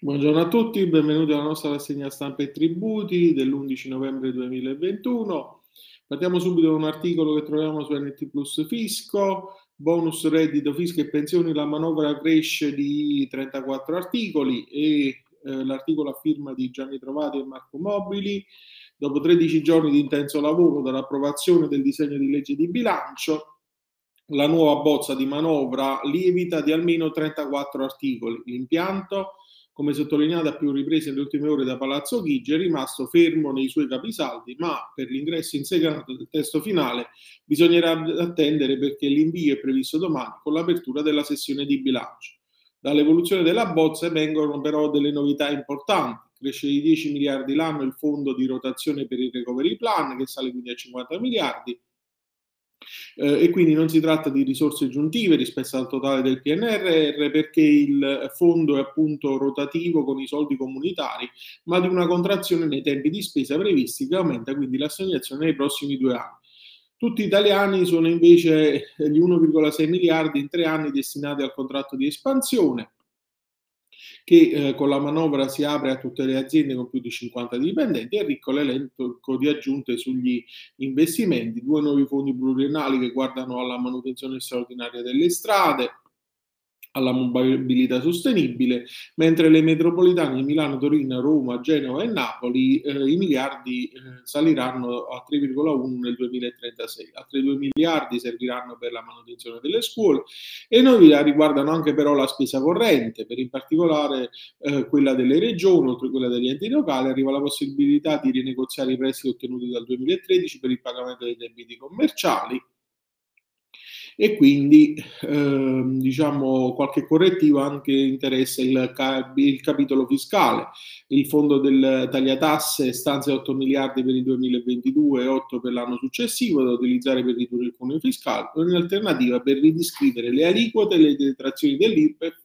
Buongiorno a tutti, benvenuti alla nostra rassegna stampa e tributi dell'11 novembre 2021. Partiamo subito da un articolo che troviamo su NT Plus Fisco, bonus reddito, fisco e pensioni, la manovra cresce di 34 articoli e eh, l'articolo a firma di Gianni Trovati e Marco Mobili. Dopo 13 giorni di intenso lavoro dall'approvazione del disegno di legge di bilancio, la nuova bozza di manovra lievita di almeno 34 articoli. L'impianto come sottolineato a più riprese nelle ultime ore da Palazzo Chigi, è rimasto fermo nei suoi capisaldi, ma per l'ingresso in segreto del testo finale bisognerà attendere perché l'invio è previsto domani con l'apertura della sessione di bilancio. Dall'evoluzione della bozza vengono però delle novità importanti. Cresce di 10 miliardi l'anno il fondo di rotazione per il recovery plan, che sale quindi a 50 miliardi, eh, e quindi non si tratta di risorse aggiuntive rispetto al totale del PNRR perché il fondo è appunto rotativo con i soldi comunitari, ma di una contrazione nei tempi di spesa previsti che aumenta quindi l'assegnazione nei prossimi due anni. Tutti italiani sono invece gli 1,6 miliardi in tre anni destinati al contratto di espansione, che eh, con la manovra si apre a tutte le aziende con più di 50 dipendenti e ricco l'elenco di aggiunte sugli investimenti, due nuovi fondi pluriennali che guardano alla manutenzione straordinaria delle strade, alla mobilità sostenibile, mentre le metropolitane di Milano, Torino, Roma, Genova e Napoli eh, i miliardi eh, saliranno a 3,1 nel 2036. Altri 2 miliardi serviranno per la manutenzione delle scuole e novità riguardano anche però la spesa corrente, per in particolare eh, quella delle regioni, oltre a quella degli enti locali, arriva la possibilità di rinegoziare i prestiti ottenuti dal 2013 per il pagamento dei debiti commerciali e quindi eh, diciamo qualche correttivo anche interessa il, il, capitolo fiscale. Il fondo del tagliatasse stanzia 8 miliardi per il 2022 e 8 per l'anno successivo da utilizzare per ridurre il cuneo fiscale, in alternativa per ridiscrivere le aliquote e le detrazioni dell'IRPEF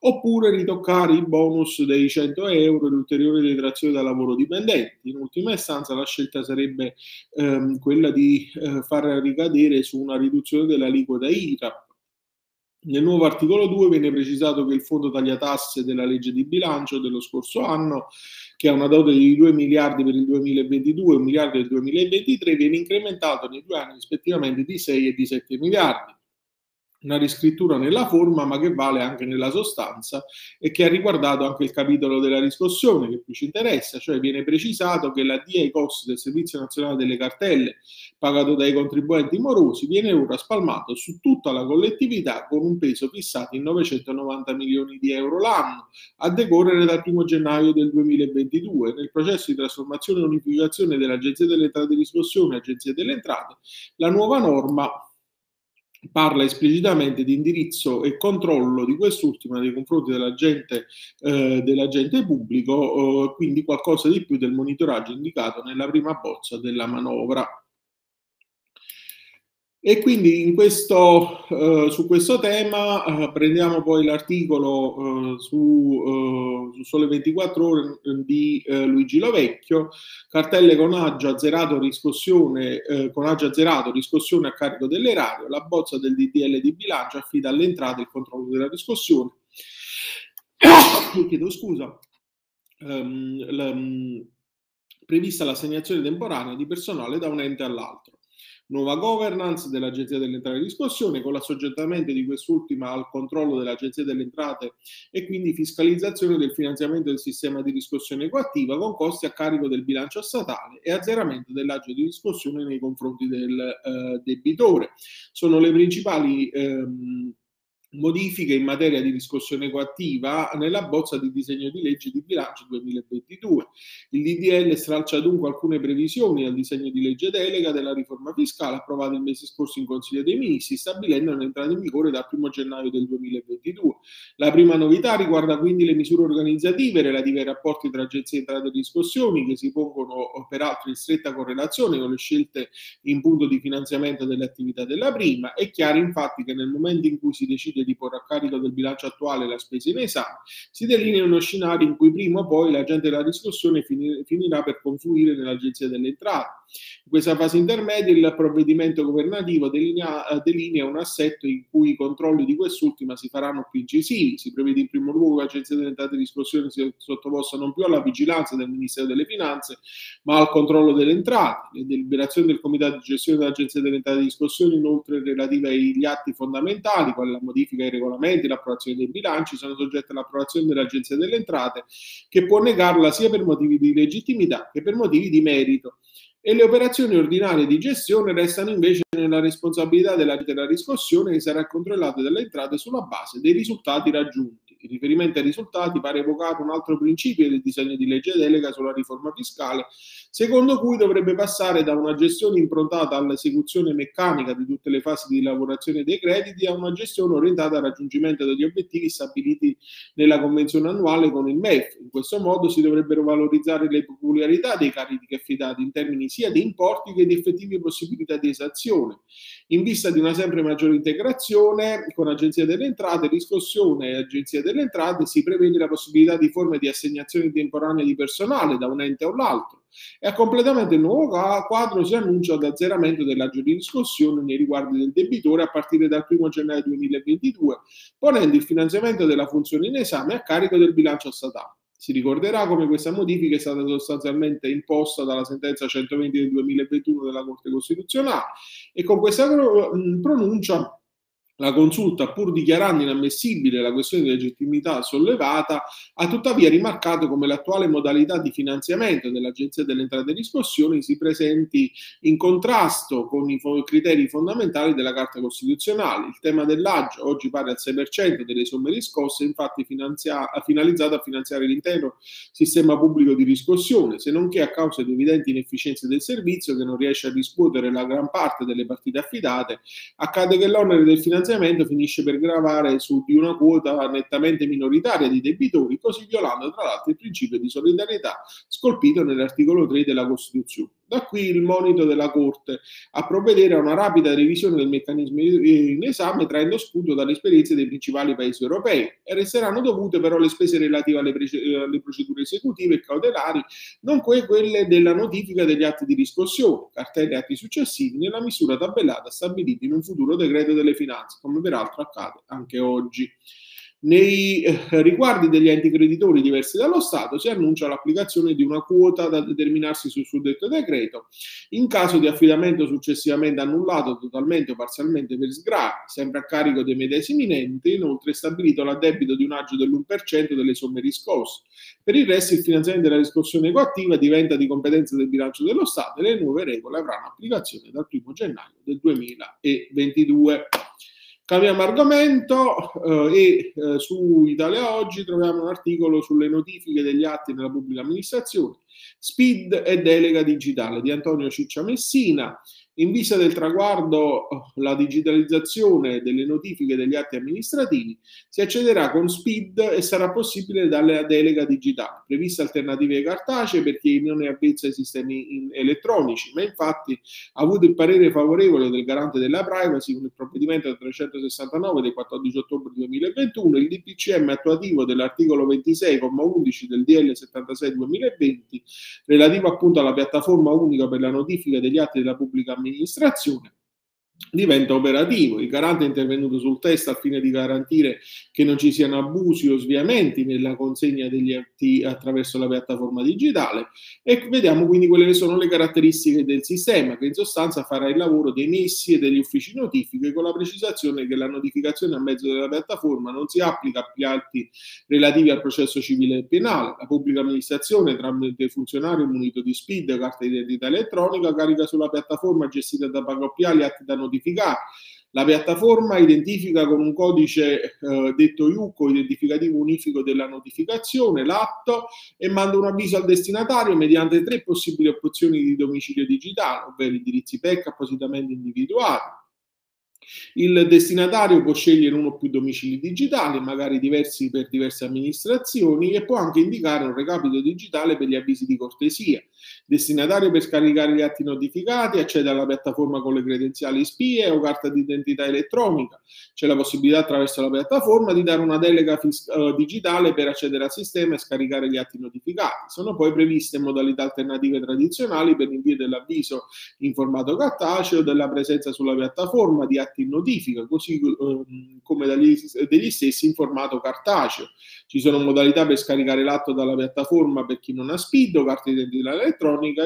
oppure ritoccare i bonus dei 100 euro e l'ulteriore detrazione da lavoro dipendente. In ultima istanza la scelta sarebbe ehm, quella di eh, far ricadere su una riduzione dell'aliquota IRAP. Nel nuovo articolo 2 viene precisato che il fondo tagliatasse della legge di bilancio dello scorso anno, che ha una dote di 2 miliardi per il 2022 e 1 miliardo per il 2023, viene incrementato nei due anni rispettivamente di 6 e di 7 miliardi una riscrittura nella forma ma che vale anche nella sostanza e che ha riguardato anche il capitolo della riscossione che più ci interessa, cioè viene precisato che la DIA ai costi del Servizio Nazionale delle Cartelle pagato dai contribuenti morosi viene ora spalmato su tutta la collettività con un peso fissato in 990 milioni di euro l'anno a decorrere dal 1 gennaio del 2022. Nel processo di trasformazione e unificazione dell'Agenzia delle Entrate e Riscossione Agenzia delle Entrate, la nuova norma parla esplicitamente di indirizzo e controllo di quest'ultima nei confronti dell'agente, eh, dell'agente pubblico, eh, quindi qualcosa di più del monitoraggio indicato nella prima bozza della manovra. E quindi questo, eh, su questo tema eh, prendiamo poi l'articolo eh, su, eh, su, Sole 24 ore eh, di eh, Luigi Lovecchio, cartelle con agio azzerato, riscossione, con agio azzerato, riscossione a carico dell'erario, la bozza del DDL di bilancio affida alle entrate il controllo della riscossione. Chiedo scusa. Um, la, um, prevista l'assegnazione temporanea di personale da un ente all'altro nuova governance dell'Agenzia delle Entrate e Riscossione con l'assoggettamento di quest'ultima al controllo dell'Agenzia delle Entrate e quindi fiscalizzazione del finanziamento del sistema di riscossione coattiva con costi a carico del bilancio statale e azzeramento dell'agio di riscossione nei confronti del eh, debitore. Sono le principali ehm, modifiche in materia di riscossione coattiva nella bozza di disegno di legge di bilancio 2022. Il DDL stralcia dunque alcune previsioni al disegno di legge delega della riforma fiscale approvato il mese scorso in Consiglio dei Ministri, stabilendo un'entrata in vigore dal 1 gennaio del 2022. La prima novità riguarda quindi le misure organizzative relative ai rapporti tra agenzie di entrate e riscossioni che si pongono peraltro in stretta correlazione con le scelte in punto di finanziamento delle attività della prima. È chiaro infatti che nel momento in cui si decide possibile di porre a carico del bilancio attuale la spesa in esame, si delinea uno scenario in cui prima o poi l'agente della riscossione finirà per confluire nell'Agenzia delle Entrate. In questa fase intermedia il provvedimento governativo delinea, delinea un assetto in cui i controlli di quest'ultima si faranno più incisivi. Si prevede in primo luogo che l'Agenzia delle Entrate e riscossione sia sottoposta non più alla vigilanza del Ministero delle Finanze, ma al controllo delle entrate. Le deliberazioni del Comitato di gestione dell'Agenzia delle Entrate e riscossione, inoltre relative agli atti fondamentali, quali la modifica ai regolamenti, l'approvazione dei bilanci, sono soggette all'approvazione dell'Agenzia delle Entrate, che può negarla sia per motivi di legittimità che per motivi di merito e le operazioni ordinarie di gestione restano invece nella responsabilità della, della riscossione che sarà controllata dalle entrate sulla base dei risultati raggiunti. In riferimento ai risultati pare evocato un altro principio del disegno di legge delega sulla riforma fiscale, secondo cui dovrebbe passare da una gestione improntata all'esecuzione meccanica di tutte le fasi di lavorazione dei crediti a una gestione orientata al raggiungimento degli obiettivi stabiliti nella convenzione annuale con il MEF. In questo modo si dovrebbero valorizzare le peculiarità dei carichi affidati in termini sia di importi che di effettive possibilità di esazione, in vista di una sempre maggiore integrazione con Agenzia delle Entrate, riscossione e Agenzia delle Entrate, si prevede la possibilità di forme di assegnazione temporanea di personale da un ente o l'altro e a completamento del nuovo quadro si annuncia l'azzeramento dell'agio di riscossione nei riguardi del debitore a partire dal 1 gennaio 2022, ponendo il finanziamento della funzione in esame a carico del bilancio statale. Si ricorderà come questa modifica è stata sostanzialmente imposta dalla sentenza 120 del 2021 della Corte Costituzionale e con questa pronuncia la consulta, pur dichiarando inammissibile la questione di legittimità sollevata, ha tuttavia rimarcato come l'attuale modalità di finanziamento dell'Agenzia delle Entrate e Riscossioni si presenti in contrasto con i criteri fondamentali della Carta Costituzionale. Il tema dell'agio, oggi pari al 6% delle somme riscosse, infatti finanzia- finalizzato a finanziare l'intero sistema pubblico di riscossione, se non che a causa di evidenti inefficienze del servizio che non riesce a riscuotere la gran parte delle partite affidate, accade che l'onere del finanziamento finanziamento finisce per gravare su di una quota nettamente minoritaria di debitori, così violando tra l'altro il principio di solidarietà scolpito nell'articolo 3 della Costituzione. Da qui il monito della Corte a provvedere a una rapida revisione del meccanismo in esame traendo spunto dalle esperienze dei principali paesi europei resteranno dovute però le spese relative alle, alle procedure esecutive e cautelari, nonché quelle della notifica degli atti di riscossione, cartelle e atti successivi nella misura tabellata stabilita in un futuro decreto delle finanze, come peraltro accade anche oggi. Nei eh, riguardi degli enti creditori diversi dallo Stato si annuncia l'applicazione di una quota da determinarsi sul suddetto decreto in caso di affidamento successivamente annullato totalmente o parzialmente per sgravi, sempre a carico dei medesimi enti, inoltre è stabilito l'addebito di un agio dell'1% delle somme riscosse. Per il resto il finanziamento della riscossione coattiva diventa di competenza del bilancio dello Stato e le nuove regole avranno applicazione dal 1 gennaio del 2022. Cambiamo argomento eh, e eh, su Italia Oggi troviamo un articolo sulle notifiche degli atti nella pubblica amministrazione, SPID e delega digitale di Antonio Ciccia Messina. In vista del traguardo, la digitalizzazione delle notifiche degli atti amministrativi, si accederà con SPID e sarà possibile dare la delega digitale, previste alternative cartacee per chi non è avvezzo ai sistemi elettronici, ma infatti ha avuto il parere favorevole del garante della privacy con il provvedimento 369 del 14 ottobre 2021, il DPCM attuativo dell'articolo 26,11 del DL 76 2020 relativo appunto alla piattaforma unica per la notifica degli atti della pubblica amministrazione amministrazione diventa operativo. Il garante è intervenuto sul test al fine di garantire che non ci siano abusi o sviamenti nella consegna degli atti attraverso la piattaforma digitale e vediamo quindi quelle che sono le caratteristiche del sistema che in sostanza farà il lavoro dei messi e degli uffici notifiche con la precisazione che la notificazione a mezzo della piattaforma non si applica agli atti relativi al processo civile e penale. La pubblica amministrazione tramite funzionario munito di SPID, carta di identità elettronica, carica sulla piattaforma gestita da Pagoppiali atti da notificare notificare. La piattaforma identifica con un codice eh, detto IUCO, identificativo unifico della notificazione, l'atto e manda un avviso al destinatario mediante tre possibili opzioni di domicilio digitale, ovvero indirizzi PEC appositamente individuati Il destinatario può scegliere uno o più domicili digitali, magari diversi per diverse amministrazioni, e può anche indicare un recapito digitale per gli avvisi di cortesia. Destinatario per scaricare gli atti notificati accede alla piattaforma con le credenziali spie o carta d'identità elettronica. C'è la possibilità attraverso la piattaforma di dare una delega fis- uh, digitale per accedere al sistema e scaricare gli atti notificati. Sono poi previste modalità alternative tradizionali per l'invio dell'avviso in formato cartaceo, della presenza sulla piattaforma di atti in notifica, così uh, come dagli, degli stessi in formato cartaceo. Ci sono modalità per scaricare l'atto dalla piattaforma per chi non ha SPID o carta d'identità elettronica,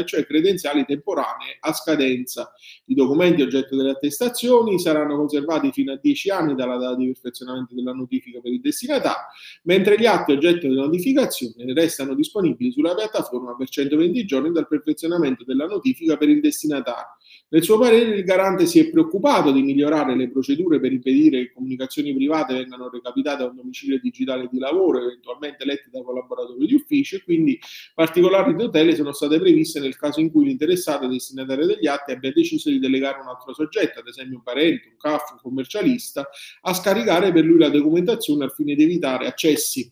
cioè credenziali temporanee a scadenza. I documenti oggetto delle attestazioni saranno conservati fino a 10 anni dalla data di perfezionamento della notifica per il destinatario, mentre gli atti oggetto della notificazione restano disponibili sulla piattaforma per 120 giorni dal perfezionamento della notifica per il destinatario. Nel suo parere il garante si è preoccupato di migliorare le procedure per impedire che comunicazioni private vengano recapitate a un domicilio digitale di lavoro, eventualmente lette da collaboratori di ufficio, e quindi particolari tutele sono state previste nel caso in cui l'interessato destinatario degli atti abbia deciso di delegare un altro soggetto, ad esempio un parente, un CAF, un commercialista, a scaricare per lui la documentazione al fine di evitare accessi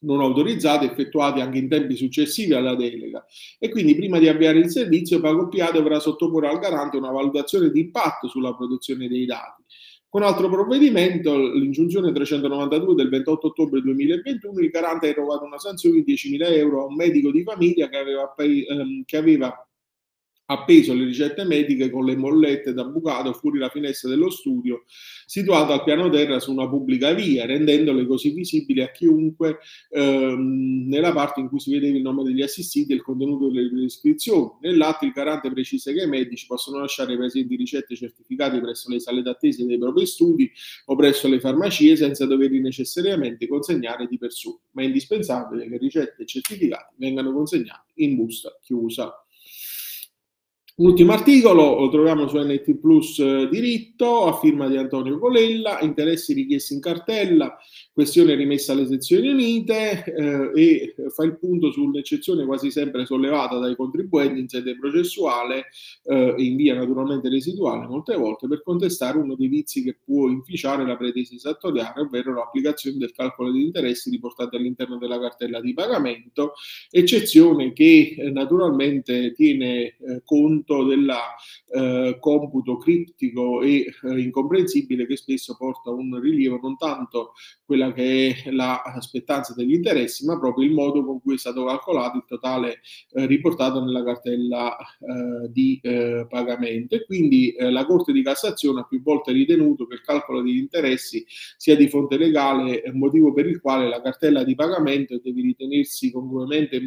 non autorizzati effettuati anche in tempi successivi alla delega e quindi prima di avviare il servizio Pagoppia dovrà sottoporre al garante una valutazione di impatto sulla produzione dei dati. Con altro provvedimento, l'ingiunzione 392 del 28 ottobre 2021, il garante ha erogato una sanzione di 10.000 euro a un medico di famiglia che aveva, ehm, che aveva appeso le ricette mediche con le mollette da bucato fuori la finestra dello studio, situato al piano terra su una pubblica via, rendendole così visibili a chiunque ehm, nella parte in cui si vedeva il nome degli assistiti e il contenuto delle prescrizioni. Nell'atto il garante precisa che i medici possono lasciare presenti ricette certificate presso le sale d'attesa dei propri studi o presso le farmacie senza doverli necessariamente consegnare di persona, ma è indispensabile che ricette e certificati vengano consegnati in busta chiusa. Ultimo articolo, lo troviamo su NT Plus eh, diritto, a firma di Antonio Colella, interessi richiesti in cartella, questione rimessa alle sezioni unite eh, e fa il punto sull'eccezione quasi sempre sollevata dai contribuenti in sede processuale, eh, in via naturalmente residuale molte volte, per contestare uno dei vizi che può inficiare la pretesa esattoriale, ovvero l'applicazione del calcolo di interessi riportati all'interno della cartella di pagamento, eccezione che eh, naturalmente tiene eh, conto del eh, computo criptico e eh, incomprensibile che spesso porta a un rilievo non tanto quella che è la spettanza degli interessi, ma proprio il modo con cui è stato calcolato il totale eh, riportato nella cartella eh, di eh, pagamento. E quindi eh, la Corte di Cassazione ha più volte ritenuto che il calcolo degli interessi sia di fonte legale, motivo per il quale la cartella di pagamento deve ritenersi congruamente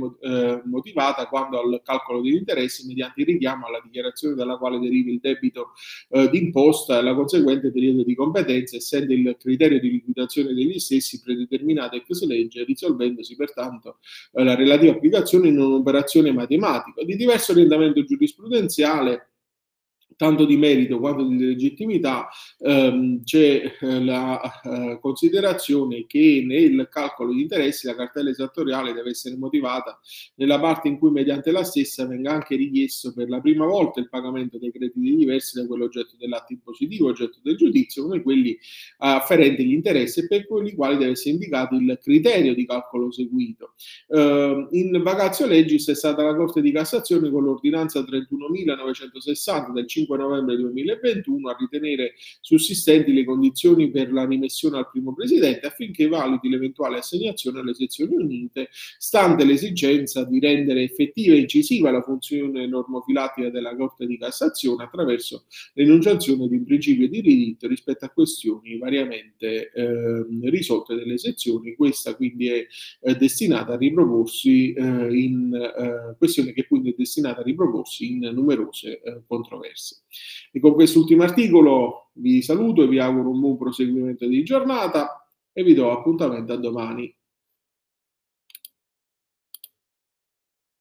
motivata quando al calcolo degli interessi mediante il richiamo alla dichiarazione dalla quale deriva il debito eh, d'imposta e la conseguente periodo di competenza, essendo il criterio di liquidazione degli stessi predeterminato ex legge, risolvendosi pertanto eh, la relativa applicazione in un'operazione matematica. Di diverso orientamento giurisprudenziale tanto di merito quanto di legittimità, ehm, c'è eh, la eh, considerazione che nel calcolo di interessi la cartella esattoriale deve essere motivata nella parte in cui mediante la stessa venga anche richiesto per la prima volta il pagamento dei crediti diversi da quello oggetto dell'atto impositivo, oggetto del giudizio, come quelli afferenti agli interessi e per quelli quali deve essere indicato il criterio di calcolo seguito. Eh, in vacazio legis è stata la Corte di Cassazione con l'ordinanza 31.960 del 5 5 novembre 2021 a ritenere sussistenti le condizioni per la rimessione al primo presidente affinché valuti l'eventuale assegnazione alle sezioni unite, stante l'esigenza di rendere effettiva e incisiva la funzione normofilatica della Corte di Cassazione attraverso l'enunciazione di un principio di diritto rispetto a questioni variamente eh, risolte delle sezioni. Questa quindi è eh, destinata a riproporsi eh, in eh, questione che quindi è destinata a riproporsi in numerose eh, E con quest'ultimo articolo vi saluto e vi auguro un buon proseguimento di giornata e vi do appuntamento a domani.